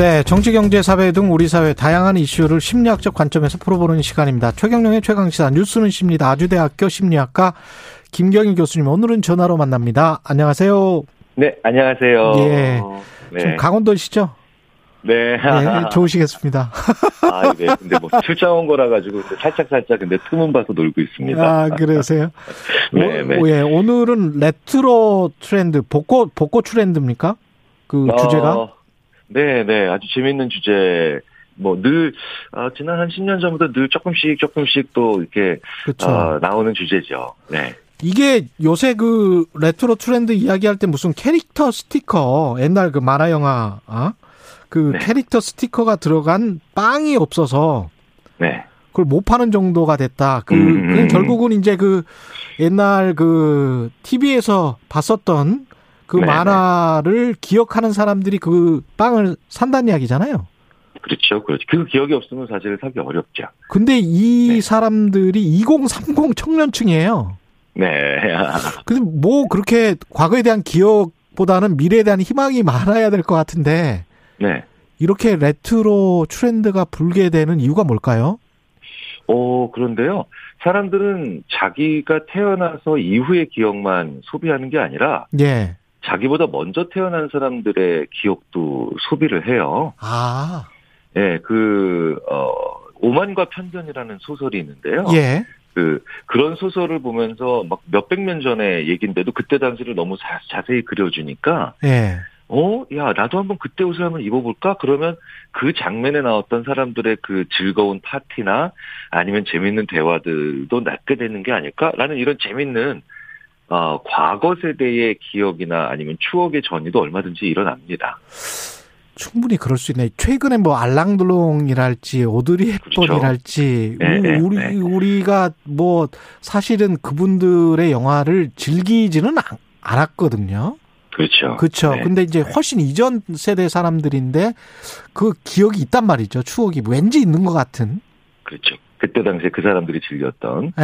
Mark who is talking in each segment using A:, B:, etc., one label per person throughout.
A: 네, 정치, 경제, 사회 등 우리 사회 다양한 이슈를 심리학적 관점에서 풀어보는 시간입니다. 최경령의 최강시사 뉴스는 십니다. 아주대학교 심리학과 김경희 교수님 오늘은 전화로 만납니다. 안녕하세요.
B: 네, 안녕하세요.
A: 예.
B: 네.
A: 지금 강원도시죠?
B: 네.
A: 네, 좋으시겠습니다.
B: 아, 네. 근데 뭐 출장 온 거라 가지고 살짝 살짝 근데 틈은 봐서 놀고 있습니다.
A: 아, 그러세요?
B: 네, 네.
A: 오, 예, 오늘은 레트로 트렌드, 복고 복고 트렌드입니까? 그
B: 어,
A: 주제가?
B: 네, 네. 아주 재밌는 주제. 뭐늘 아, 지난 한 10년 전부터 늘 조금씩 조금씩 또 이렇게. 어, 나오는 주제죠. 네.
A: 이게 요새 그 레트로 트렌드 이야기할 때 무슨 캐릭터 스티커 옛날 그 만화 영화 아? 그
B: 네.
A: 캐릭터 스티커가 들어간 빵이 없어서
B: 네.
A: 그걸 못 파는 정도가 됐다. 그,
B: 음,
A: 그
B: 음.
A: 결국은 이제 그 옛날 그 TV에서 봤었던 그
B: 네,
A: 만화를 기억하는 사람들이 그 빵을 산다는 이야기잖아요.
B: 그렇죠. 그렇죠. 그 기억이 없으면 사실 사기 어렵죠.
A: 근데 이
B: 네.
A: 사람들이 2030 청년층이에요.
B: 네.
A: 근데 뭐 그렇게 과거에 대한 기억보다는 미래에 대한 희망이 많아야 될 것 같은데
B: 네.
A: 이렇게 레트로 트렌드가 불게 되는 이유가 뭘까요?
B: 어, 그런데요. 사람들은 자기가 태어나서 이후의 기억만 소비하는 게 아니라
A: 예.
B: 자기보다 먼저 태어난 사람들의 기억도 소비를 해요.
A: 아,
B: 예, 그, 어, 오만과 편견이라는 소설이 있는데요.
A: 예.
B: 그, 그런 소설을 보면서 막 몇백 년 전의 얘기인데도 그때 당시를 너무 자, 자세히 그려주니까,
A: 예.
B: 어, 야, 나도 한번 그때 옷을 한번 입어볼까? 그러면 그 장면에 나왔던 사람들의 그 즐거운 파티나 아니면 재밌는 대화들도 낳게 되는 게 아닐까 라는 이런 재밌는 어, 과거 세대의 기억이나 아니면 추억의 전이도 얼마든지 일어납니다.
A: 충분히 그럴 수 있네. 최근에 뭐 알랑드롱이랄지 오드리 헵번이랄지
B: 네, 네,
A: 우리
B: 네.
A: 우리가 뭐 사실은 그분들의 영화를 즐기지는 않- 않았거든요.
B: 그렇죠.
A: 그렇죠.
B: 네.
A: 근데 이제 훨씬 이전 세대 사람들인데 그 기억이 있단 말이죠. 추억이 왠지 있는 것 같은.
B: 그렇죠. 그때 당시에 그 사람들이 즐겼던.
A: 에.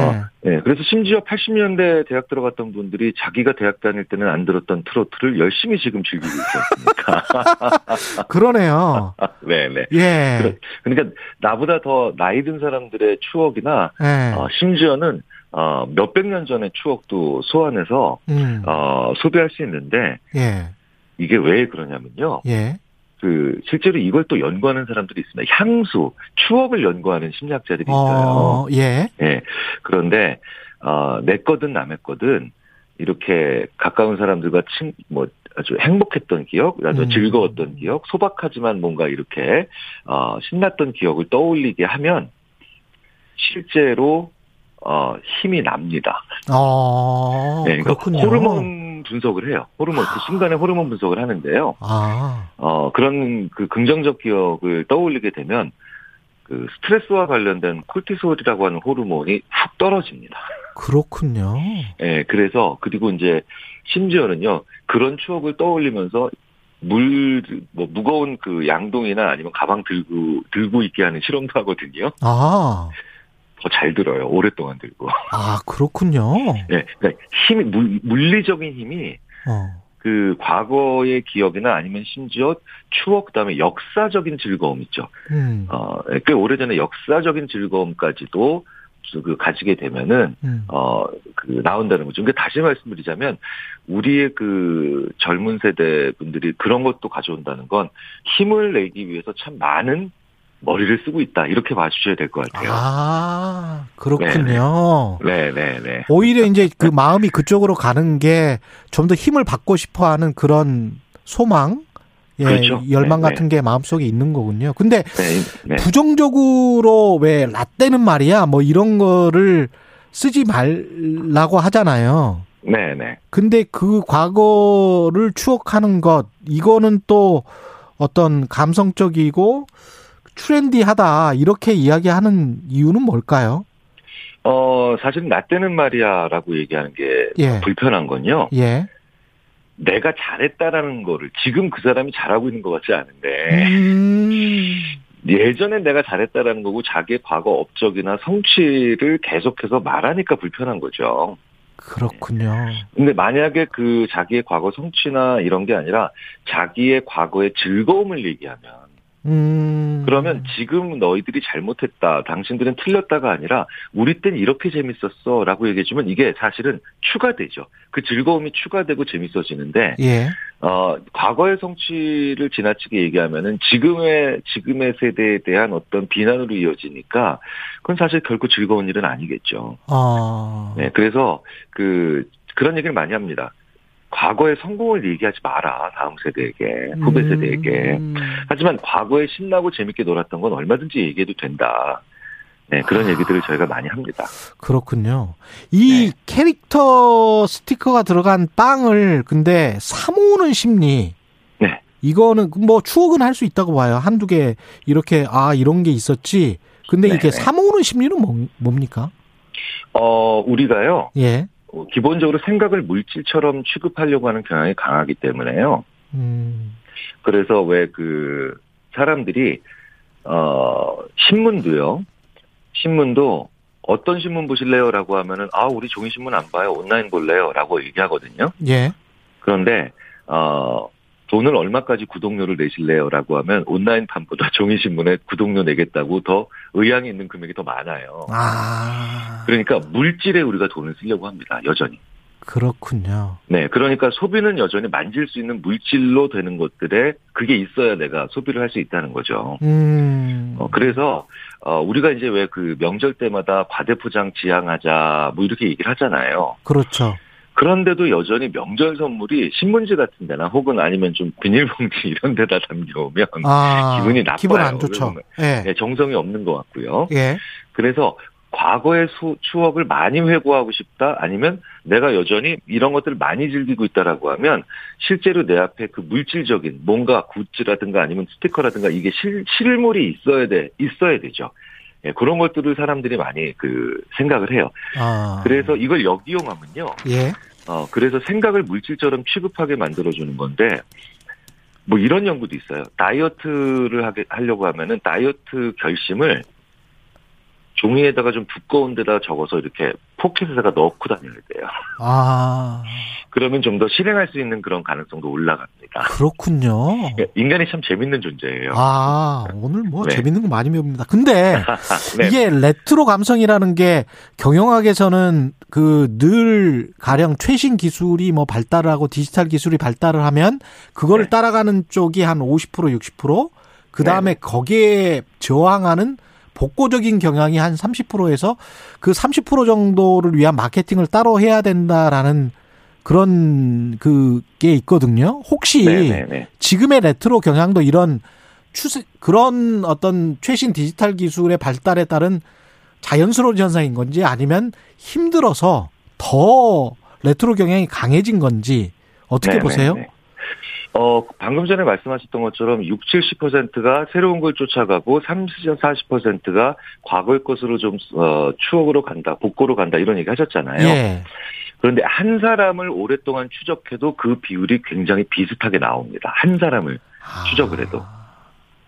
B: 어, 네, 그래서 심지어 80년대 대학 들어갔던 분들이 자기가 대학 다닐 때는 안 들었던 트로트를 열심히 지금 즐기고 있었으니까.
A: 그러네요.
B: 네네.
A: 예.
B: 그러- 그러니까 나보다 더 나이 든 사람들의 추억이나
A: 예.
B: 어, 심지어는 어, 몇백 년 전의 추억도 소환해서
A: 음.
B: 어, 소비할 수 있는데
A: 예.
B: 이게 왜 그러냐면요.
A: 예.
B: 그 실제로 이걸 또 연구하는 사람들이 있습니다. 향수, 추억을 연구하는 심리학자들이 있어요.
A: 어, 예.
B: 예. 그런데 어, 내 거든 남의 거든 이렇게 가까운 사람들과 친, 뭐 아주 행복했던 기억, 아주
A: 음.
B: 즐거웠던 기억, 소박하지만 뭔가 이렇게 어, 신났던 기억을 떠올리게 하면 실제로 어, 힘이 납니다.
A: 어,
B: 네, 그러니까
A: 그렇군요.
B: 호르몬 분석을 해요. 호르몬 그 순간에 호르몬 분석을 하는데요.
A: 아,
B: 어, 그런 그 긍정적 기억을 떠올리게 되면 그 스트레스와 관련된 콜티솔이라고 하는 호르몬이 훅 떨어집니다.
A: 그렇군요.
B: 예, 그래서 그리고 이제 심지어는요 그런 추억을 떠올리면서 물, 뭐, 무거운 그 양동이나 아니면 가방 들고, 들고 있게 하는 실험도 하거든요.
A: 아,
B: 더 잘 들어요. 오랫동안 들고.
A: 아, 그렇군요.
B: 예, 그러니까 힘이, 물, 물리적인 힘이
A: 어,
B: 그 과거의 기억이나 아니면 심지어 추억, 그 다음에 역사적인 즐거움 있죠.
A: 음,
B: 어, 꽤 오래전에 역사적인 즐거움까지도 그 가지게 되면은
A: 음.
B: 어, 그, 나온다는 거죠. 그러니까 다시 말씀드리자면, 우리의 그 젊은 세대 분들이 그런 것도 가져온다는 건 힘을 내기 위해서 참 많은 머리를 쓰고 있다. 이렇게 봐주셔야 될 것 같아요.
A: 아, 그렇군요.
B: 네네네.
A: 오히려 이제 그 마음이 그쪽으로 가는 게 좀 더 힘을 받고 싶어 하는 그런 소망, 예,
B: 그렇죠.
A: 열망
B: 네,
A: 같은 게 마음속에 있는 거군요. 근데
B: 네, 네.
A: 부정적으로 왜 라떼는 말이야 뭐 이런 거를 쓰지 말라고 하잖아요.
B: 네네.
A: 근데 그 과거를 추억하는 것 이거는 또 어떤 감성적이고 트렌디하다 이렇게 이야기하는 이유는 뭘까요?
B: 어, 사실 나 때는 말이야라고 얘기하는 게
A: 예.
B: 불편한 건요.
A: 예.
B: 내가 잘했다라는 거를 지금 그 사람이 잘하고 있는 것 같지 않은데
A: 음.
B: 예전에 내가 잘했다라는 거고 자기의 과거 업적이나 성취를 계속해서 말하니까 불편한 거죠.
A: 그렇군요.
B: 근데 만약에 그 자기의 과거 성취나 이런 게 아니라 자기의 과거의 즐거움을 얘기하면
A: 음.
B: 그러면 지금 너희들이 잘못했다. 당신들은 틀렸다가 아니라 우리 땐 이렇게 재밌었어. 라고 얘기해주면 이게 사실은 추가되죠. 그 즐거움이 추가되고 재밌어지는데,
A: 예.
B: 어, 과거의 성취를 지나치게 얘기하면은 지금의, 지금의 세대에 대한 어떤 비난으로 이어지니까 그건 사실 결코 즐거운 일은 아니겠죠.
A: 어.
B: 네. 그래서 그, 그런 얘기를 많이 합니다. 과거의 성공을 얘기하지 마라. 다음 세대에게, 후배 세대에게.
A: 음.
B: 하지만 과거에 신나고 재밌게 놀았던 건 얼마든지 얘기해도 된다. 네, 그런
A: 아.
B: 얘기들을 저희가 많이 합니다.
A: 그렇군요. 이
B: 네.
A: 캐릭터 스티커가 들어간 빵을 근데 사모으는 심리.
B: 네.
A: 이거는 뭐 추억은 할 수 있다고 봐요. 한두 개 이렇게 아 이런 게 있었지. 근데
B: 네,
A: 이게
B: 네.
A: 사모으는 심리는 뭐, 뭡니까?
B: 어, 우리가요,
A: 예.
B: 어, 기본적으로 생각을 물질처럼 취급하려고 하는 경향이 강하기 때문에요.
A: 음.
B: 그래서 왜 그 사람들이, 어, 신문도요, 신문도 어떤 신문 보실래요? 라고 하면은, 아, 우리 종이 신문 안 봐요. 온라인 볼래요? 라고 얘기하거든요.
A: 예.
B: 그런데 어 돈을 얼마까지 구독료를 내실래요? 라고 하면 온라인 판보다 종이 신문에 구독료 내겠다고 더 의향이 있는 금액이 더 많아요.
A: 아.
B: 그러니까 물질에 우리가 돈을 쓰려고 합니다. 여전히.
A: 그렇군요.
B: 네. 그러니까 소비는 여전히 만질 수 있는 물질로 되는 것들에 그게 있어야 내가 소비를 할 수 있다는 거죠.
A: 음.
B: 어, 그래서, 어, 우리가 이제 왜 그 명절 때마다 과대포장 지향하자, 뭐 이렇게 얘기를 하잖아요.
A: 그렇죠.
B: 그런데도 여전히 명절 선물이 신문지 같은 데나 혹은 아니면 좀 비닐봉지 이런 데다 담겨오면
A: 아.
B: 기분이 나빠요.
A: 기분 안 좋죠. 예.
B: 네, 정성이 없는 것 같고요.
A: 예.
B: 그래서 과거의 수- 추억을 많이 회고하고 싶다 아니면 내가 여전히 이런 것들을 많이 즐기고 있다라고 하면 실제로 내 앞에 그 물질적인 뭔가 굿즈라든가 아니면 스티커라든가 이게 실, 실물이 있어야 돼 있어야 되죠. 예, 그런 것들을 사람들이 많이 그 생각을 해요.
A: 아.
B: 그래서 이걸 역이용하면요.
A: 예.
B: 어, 그래서 생각을 물질처럼 취급하게 만들어주는 건데, 뭐 이런 연구도 있어요. 다이어트를 하게, 하려고 하면은 다이어트 결심을 종이에다가 좀 두꺼운 데다 적어서 이렇게 포켓에다가 넣고 다녀야 돼요.
A: 아.
B: 그러면 좀 더 실행할 수 있는 그런 가능성도 올라갑니다.
A: 그렇군요.
B: 인간이 참 재밌는 존재예요.
A: 아, 오늘 뭐
B: 네.
A: 재밌는 거 많이 배웁니다. 근데
B: 네.
A: 이게 레트로 감성이라는 게 경영학에서는 그 늘 가령 최신 기술이 뭐 발달을 하고 디지털 기술이 발달을 하면 그거를
B: 네.
A: 따라가는 쪽이 한 50% 60%, 그 다음에 거기에 저항하는 복고적인 경향이 한 30%에서 그 30% 정도를 위한 마케팅을 따로 해야 된다라는 그런 그게 있거든요. 혹시
B: 네네네.
A: 지금의 레트로 경향도 이런 추세 그런 어떤 최신 디지털 기술의 발달에 따른 자연스러운 현상인 건지 아니면 힘들어서 더 레트로 경향이 강해진 건지 어떻게
B: 네네네.
A: 보세요?
B: 어, 방금 전에 말씀하셨던 것처럼 6, 70%가 새로운 걸 쫓아가고 30, 40%가 과거의 것으로 좀, 어, 추억으로 간다, 복고로 간다, 이런 얘기 하셨잖아요.
A: 예.
B: 그런데 한 사람을 오랫동안 추적해도 그 비율이 굉장히 비슷하게 나옵니다. 한 사람을. 추적을 해도.
A: 아,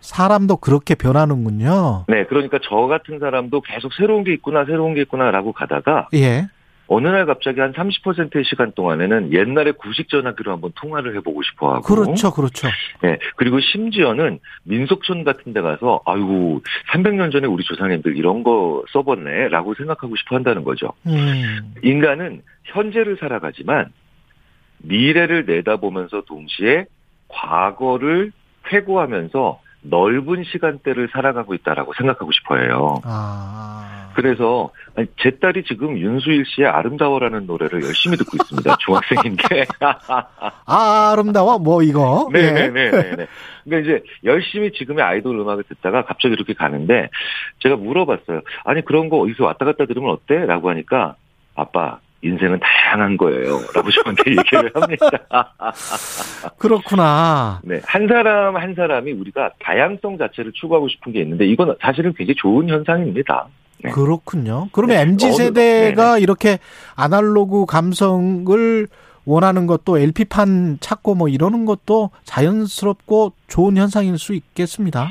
A: 사람도 그렇게 변하는군요.
B: 네, 그러니까 저 같은 사람도 계속 새로운 게 있구나, 새로운 게 있구나라고 가다가
A: 예.
B: 어느 날 갑자기 한 30%의 시간 동안에는 옛날에 구식 전화기로 한번 통화를 해보고 싶어 하고.
A: 그렇죠, 그렇죠.
B: 네, 그리고 심지어는 민속촌 같은 데 가서, 아이고, 300년 전에 우리 조상님들 이런 거 써봤네, 라고 생각하고 싶어 한다는 거죠.
A: 음,
B: 인간은 현재를 살아가지만 미래를 내다보면서 동시에 과거를 회고하면서 넓은 시간대를 살아가고 있다라고 생각하고 싶어요.
A: 아,
B: 그래서 아니, 제 딸이 지금 윤수일 씨의 아름다워라는 노래를 열심히 듣고 있습니다. 중학생인데.
A: 아, 아름다워, 뭐, 이거. 예.
B: 네네네 네. 그러니까 이제 열심히 지금의 아이돌 음악을 듣다가 갑자기 이렇게 가는데 제가 물어봤어요. 아니 그런 거 어디서 왔다 갔다 들으면 어때? 라고 하니까 아빠 인생은 다양한 거예요. 라고 저한테 얘기를 합니다.
A: 그렇구나.
B: 네. 한 사람 한 사람이 우리가 다양성 자체를 추구하고 싶은 게 있는데 이건 사실은 굉장히 좋은 현상입니다. 네.
A: 그렇군요. 그러면
B: 네.
A: MZ 세대가 이렇게 아날로그 감성을 원하는 것도 LP판 찾고 뭐 이러는 것도 자연스럽고 좋은 현상일 수 있겠습니다.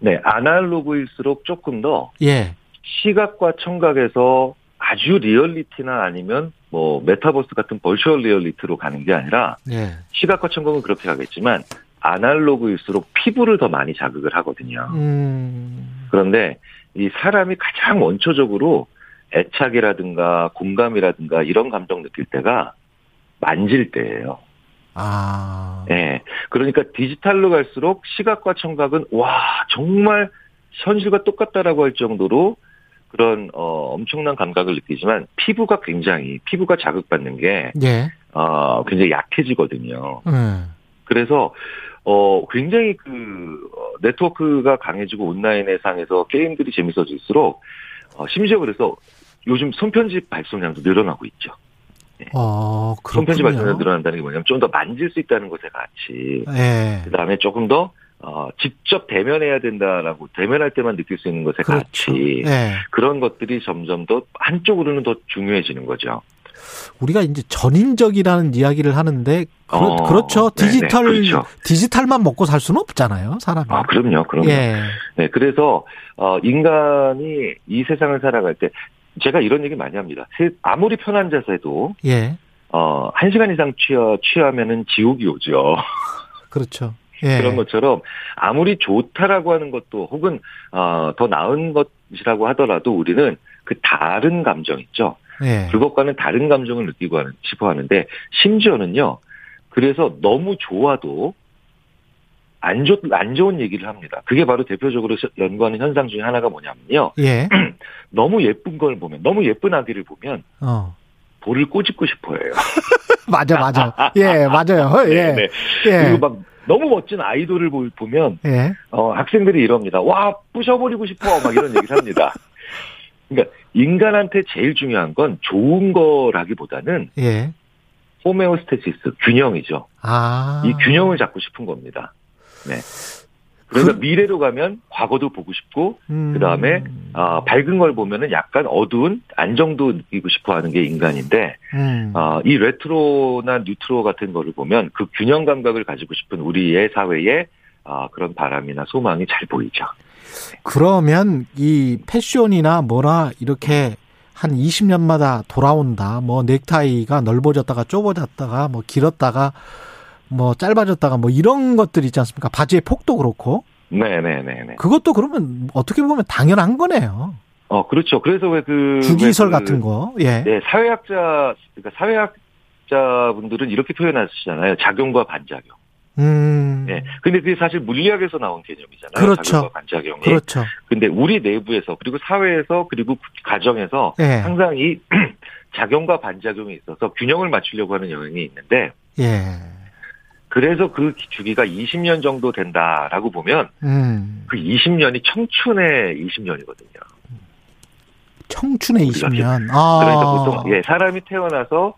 B: 네, 아날로그일수록 조금 더
A: 예.
B: 시각과 청각에서 아주 리얼리티나 아니면 뭐 메타버스 같은 virtual reality로 가는 게 아니라
A: 예.
B: 시각과 청각은 그렇게 가겠지만 아날로그일수록 피부를 더 많이 자극을 하거든요.
A: 음.
B: 그런데 이 사람이 가장 원초적으로 애착이라든가 공감이라든가 이런 감정 느낄 때가 만질 때예요.
A: 아.
B: 예. 그러니까 디지털로 갈수록 시각과 청각은 와 정말 현실과 똑같다라고 할 정도로 그런 어 엄청난 감각을 느끼지만 피부가 굉장히 피부가 자극받는 게
A: 예.
B: 어, 굉장히 약해지거든요.
A: 음.
B: 그래서 어 굉장히 그 어, 네트워크가 강해지고 온라인의 상에서 게임들이 재밌어질수록 어, 심지어 그래서 요즘 손편집 발송량도 늘어나고 있죠.
A: 어,
B: 손편집 발송량. 늘어난다는 게 뭐냐면 좀 더 만질 수 있다는 것에 같이
A: 예.
B: 그다음에 조금 더 어, 직접 대면해야 된다라고 대면할 때만 느낄 수 있는 것에
A: 그렇죠.
B: 같이
A: 예.
B: 그런 것들이 점점 더 한쪽으로는 더 중요해지는 거죠.
A: 우리가 이제 전인적이라는 이야기를 하는데 그렇,
B: 어,
A: 그렇죠.
B: 네네,
A: 디지털
B: 그렇죠.
A: 디지털만 먹고 살 수는 없잖아요, 사람이.
B: 아 그럼요, 그럼요.
A: 예.
B: 네, 그래서 어, 인간이 이 세상을 살아갈 때 제가 이런 얘기 많이 합니다. 세- 아무리 편한 자세도
A: 예.
B: 어, 한 시간 이상 취하, 취하면은 지옥이 오죠.
A: 그렇죠. 예.
B: 그런 것처럼 아무리 좋다라고 하는 것도 혹은 어, 더 나은 것이라고 하더라도 우리는 그 다른 감정 있죠.
A: 예.
B: 그것과는 다른 감정을 느끼고 하는, 싶어 하는데 심지어는요. 그래서 너무 좋아도 안, 좋, 안 좋은 얘기를 합니다. 그게 바로 대표적으로 시- 연구하는 현상 중에 하나가 뭐냐면요.
A: 예.
B: 너무 예쁜 걸 보면, 너무 예쁜 아기를 보면
A: 어.
B: 볼을 꼬집고 싶어 해요.
A: 맞아, 맞아. 예, 맞아요. 예.
B: 네.
A: 예.
B: 그리고 막 너무 멋진 아이돌을 보- 보면
A: 예.
B: 어, 학생들이 이럽니다. 와, 부셔버리고 싶어. 막 이런 얘기를 합니다. 그러니까 인간한테 제일 중요한 건 좋은 거라기보다는
A: 예.
B: 호메오스테시스, 균형이죠.
A: 아.
B: 이 균형을 잡고 싶은 겁니다. 네. 그러니까
A: 그-
B: 미래로 가면 과거도 보고 싶고,
A: 음.
B: 그 다음에, 아, 밝은 걸 보면은 약간 어두운 안정도 느끼고 싶어 하는 게 인간인데,
A: 음.
B: 아, 이 레트로나 뉴트로 같은 거를 보면 그 균형 감각을 가지고 싶은 우리의 사회에 아, 그런 바람이나 소망이 잘 보이죠.
A: 그러면 이 패션이나 뭐나 이렇게 한 20년마다 돌아온다. 뭐 넥타이가 넓어졌다가 좁아졌다가 뭐 길었다가 뭐 짧아졌다가 뭐 이런 것들 있지 않습니까? 바지의 폭도 그렇고.
B: 네네네네.
A: 그것도 그러면 어떻게 보면 당연한 거네요.
B: 어, 그렇죠. 그래서 왜 그.
A: 주기설
B: 왜 그-
A: 같은 거. 예.
B: 네, 사회학자, 그러니까 사회학자분들은 이렇게 표현하시잖아요. 작용과 반작용.
A: 음.
B: 네. 근데 그게 사실 물리학에서 나온 개념이잖아요.
A: 그렇죠.
B: 반작용이.
A: 그렇죠.
B: 근데 우리 내부에서 그리고 사회에서 그리고 가정에서
A: 예.
B: 항상 이 작용과 반작용이 있어서 균형을 맞추려고 하는 영향이 있는데
A: 예.
B: 그래서 그 주기가 20년 정도 된다라고 보면
A: 음.
B: 그 20년이 청춘의 20년이거든요.
A: 청춘의
B: 우리가
A: 20년. 아.
B: 그러니까 보통 예 사람이 태어나서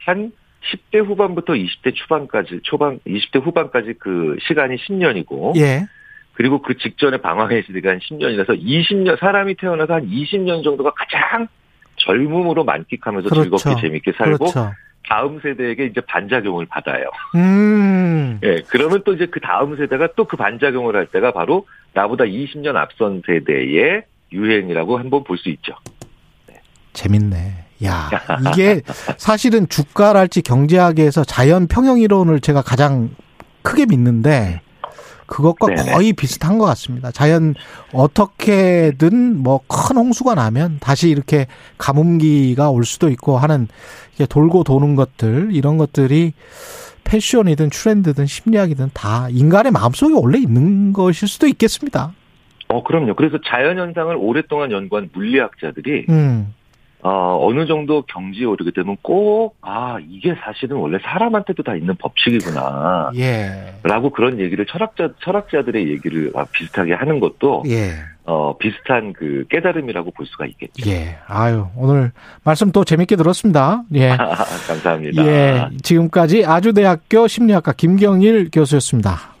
B: 한 10대 후반부터 20대 초반까지 초반 20대 후반까지 그 시간이 10년이고
A: 예.
B: 그리고 그 직전에 방황의 시대가 한 10년이라서 20년 사람이 태어나서 한 20년 정도가 가장 젊음으로 만끽하면서
A: 그렇죠.
B: 즐겁게 재밌게 살고
A: 그렇죠.
B: 다음 세대에게 이제 반작용을 받아요.
A: 음.
B: 예, 그러면 또 이제 그 다음 세대가 또 그 반작용을 할 때가 바로 나보다 20년 앞선 세대의 유행이라고 한번 볼 수 있죠.
A: 재밌네. 야, 이게 사실은 주가랄지 경제학에서 자연 평형 이론을 제가 가장 크게 믿는데 그것과
B: 네네.
A: 거의 비슷한 것 같습니다. 자연 어떻게든 뭐 큰 홍수가 나면 다시 이렇게 가뭄기가 올 수도 있고 하는 이게 돌고 도는 것들 이런 것들이 패션이든 트렌드든 심리학이든 다 인간의 마음속에 원래 있는 것일 수도 있겠습니다.
B: 어, 그럼요. 그래서 자연 현상을 오랫동안 연구한 물리학자들이
A: 음,
B: 어, 어느 정도 경지에 오르게 되면 꼭, 아, 이게 사실은 원래 사람한테도 다 있는 법칙이구나.
A: 예,
B: 라고 그런 얘기를 철학자, 철학자들의 얘기를 아, 비슷하게 하는 것도,
A: 예.
B: 어, 비슷한 그 깨달음이라고 볼 수가 있겠죠.
A: 예. 아유, 오늘 말씀 또 재밌게 들었습니다. 예.
B: 감사합니다.
A: 예. 지금까지 아주대학교 심리학과 김경일 교수였습니다.